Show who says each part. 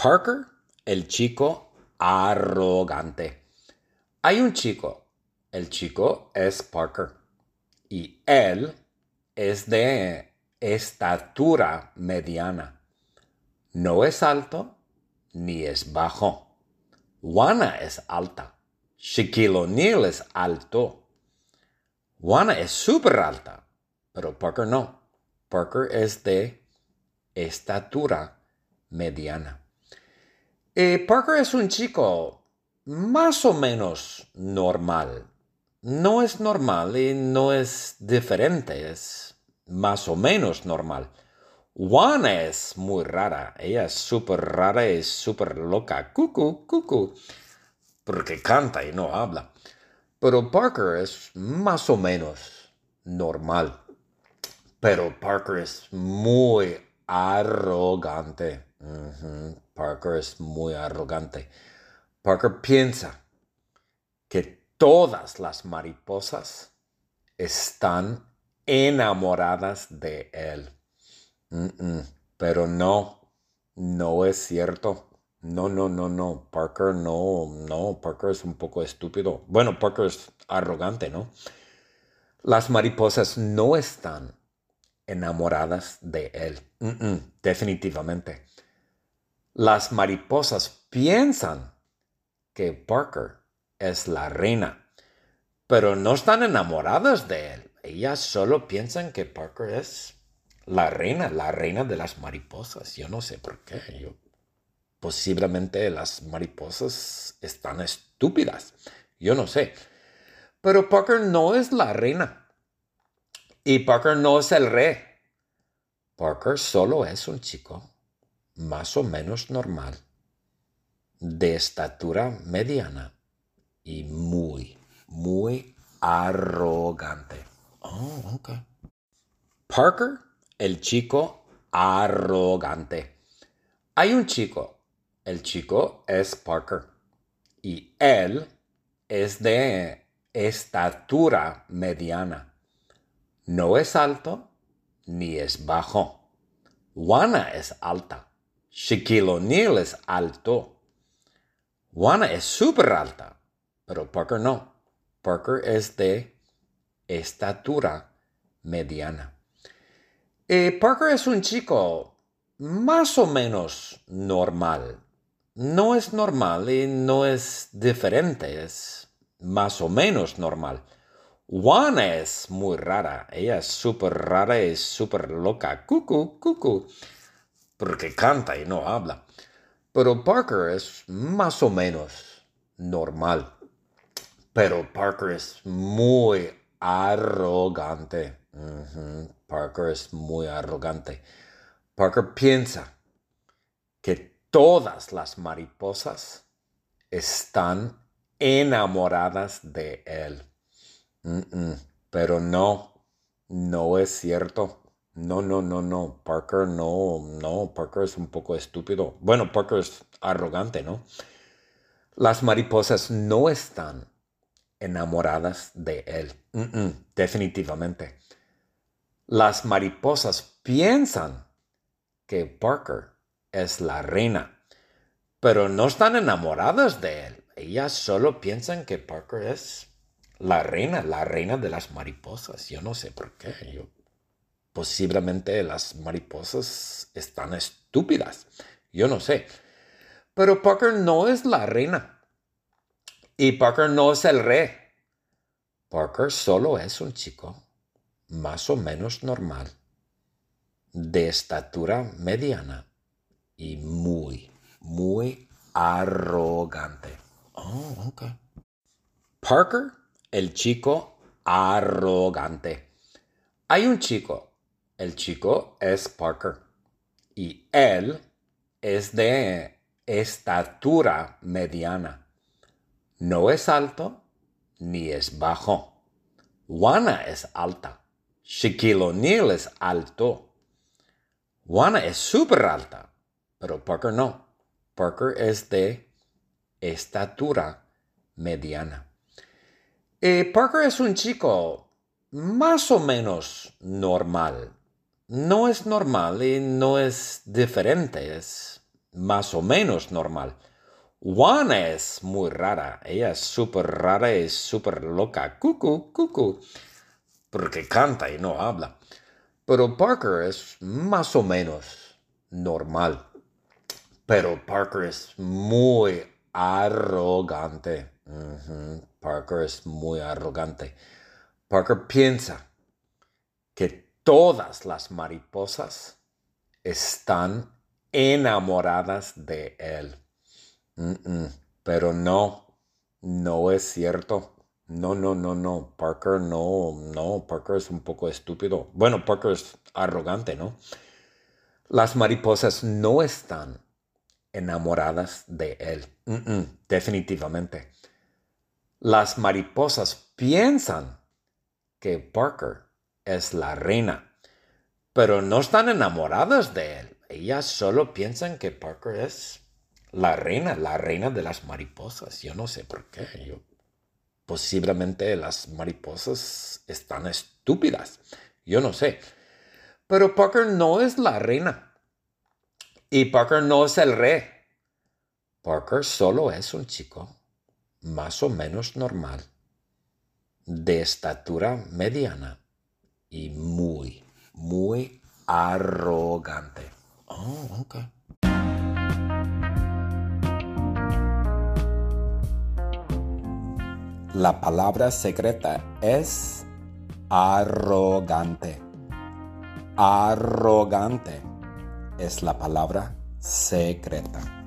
Speaker 1: Parker, el chico arrogante. Hay un chico. El chico es Parker. Y él es de estatura mediana. No es alto ni es bajo. Juana es alta. Shaquille O'Neal es alto. Juana es súper alta, pero Parker no. Parker es de estatura mediana. Eh, Parker es un chico más o menos normal. No es normal y no es diferente, es más o menos normal. Juana es muy rara, ella es súper rara y súper loca. Cucu, cucu. Porque canta y no habla. Pero Parker es más o menos normal. Pero Parker es muy arrogante. Parker es muy arrogante. Parker piensa que todas las mariposas están enamoradas de él. Pero no, no es cierto. No, no, no, no. Parker no, no. Parker es un poco estúpido. Bueno, Parker es arrogante, ¿no? Las mariposas no están enamoradas de él. definitivamente. Las mariposas piensan que Parker es la reina, pero no están enamoradas de él. Ellas solo piensan que Parker es la reina, la reina de las mariposas. Yo no sé por qué. Yo Posiblemente las mariposas están estúpidas. Yo no sé. Pero Parker no es la reina. Y Parker no es el rey. Parker solo es un chico más o menos normal, de estatura mediana y muy, muy arrogante. Oh, ok. Parker, el chico arrogante. Hay un chico el chico es Parker. Y él es de estatura mediana. No es alto ni es bajo. Juana es alta. Shaquille O'Neal es alto. Juana es súper alta, pero Parker no. Parker es de estatura mediana. Eh, Parker es un chico más o menos normal no es normal y no es diferente, es más o menos normal. Juana es muy rara, ella es súper rara y súper loca, cucu, cucu, porque canta y no habla. Pero Parker es más o menos normal. Pero Parker es muy arrogante. Parker es muy arrogante. Parker piensa que todas las mariposas están enamoradas de él. Pero no, no es cierto. No, no, no, no. Parker no, no. Parker es un poco estúpido. Bueno, Parker es arrogante, ¿no? Las mariposas no están enamoradas de él. definitivamente. Las mariposas piensan que Parker es la reina. Pero no están enamoradas de él. Ellas solo piensan que Parker es la reina, la reina de las mariposas. Yo no sé por qué. Yo, posiblemente las mariposas están estúpidas. Yo no sé. Pero Parker no es la reina. Y Parker no es el rey. Parker solo es un chico más o menos normal, de estatura mediana y muy, muy arrogante. Oh. Parker, el chico arrogante. Hay un chico. El chico es Parker. Y él es de estatura mediana. No es alto ni es bajo. Juana es alta. Shaquille O'Neal es alto. Juana es súper alta. Pero Parker no. Parker es de estatura mediana. Eh, Parker es un chico más o menos normal. No es normal y no es diferente, es más o menos normal. Juana es muy rara. Ella es súper rara y súper loca. Cucu, cucu. Porque canta y no habla. Pero Parker es más o menos normal. Pero Parker es muy arrogante. Parker es muy arrogante. Parker piensa que todas las mariposas están enamoradas de él. pero no, no es cierto. No, no, no, no. Parker no, no. Parker es un poco estúpido. Bueno, Parker es arrogante, ¿no? Las mariposas no están enamoradas de él. definitivamente. Las mariposas piensan que Parker es la reina, pero no están enamoradas de él. Ellas solo piensan que Parker es la reina, la reina de las mariposas. Yo no sé por qué. Yo, posiblemente las mariposas están estúpidas. Yo no sé. Pero Parker no es la reina. Y Parker no es el rey. Parker solo es un chico más o menos normal, de estatura mediana y muy, muy arrogante. Oh. La palabra secreta es arrogante. Arrogante es la palabra secreta.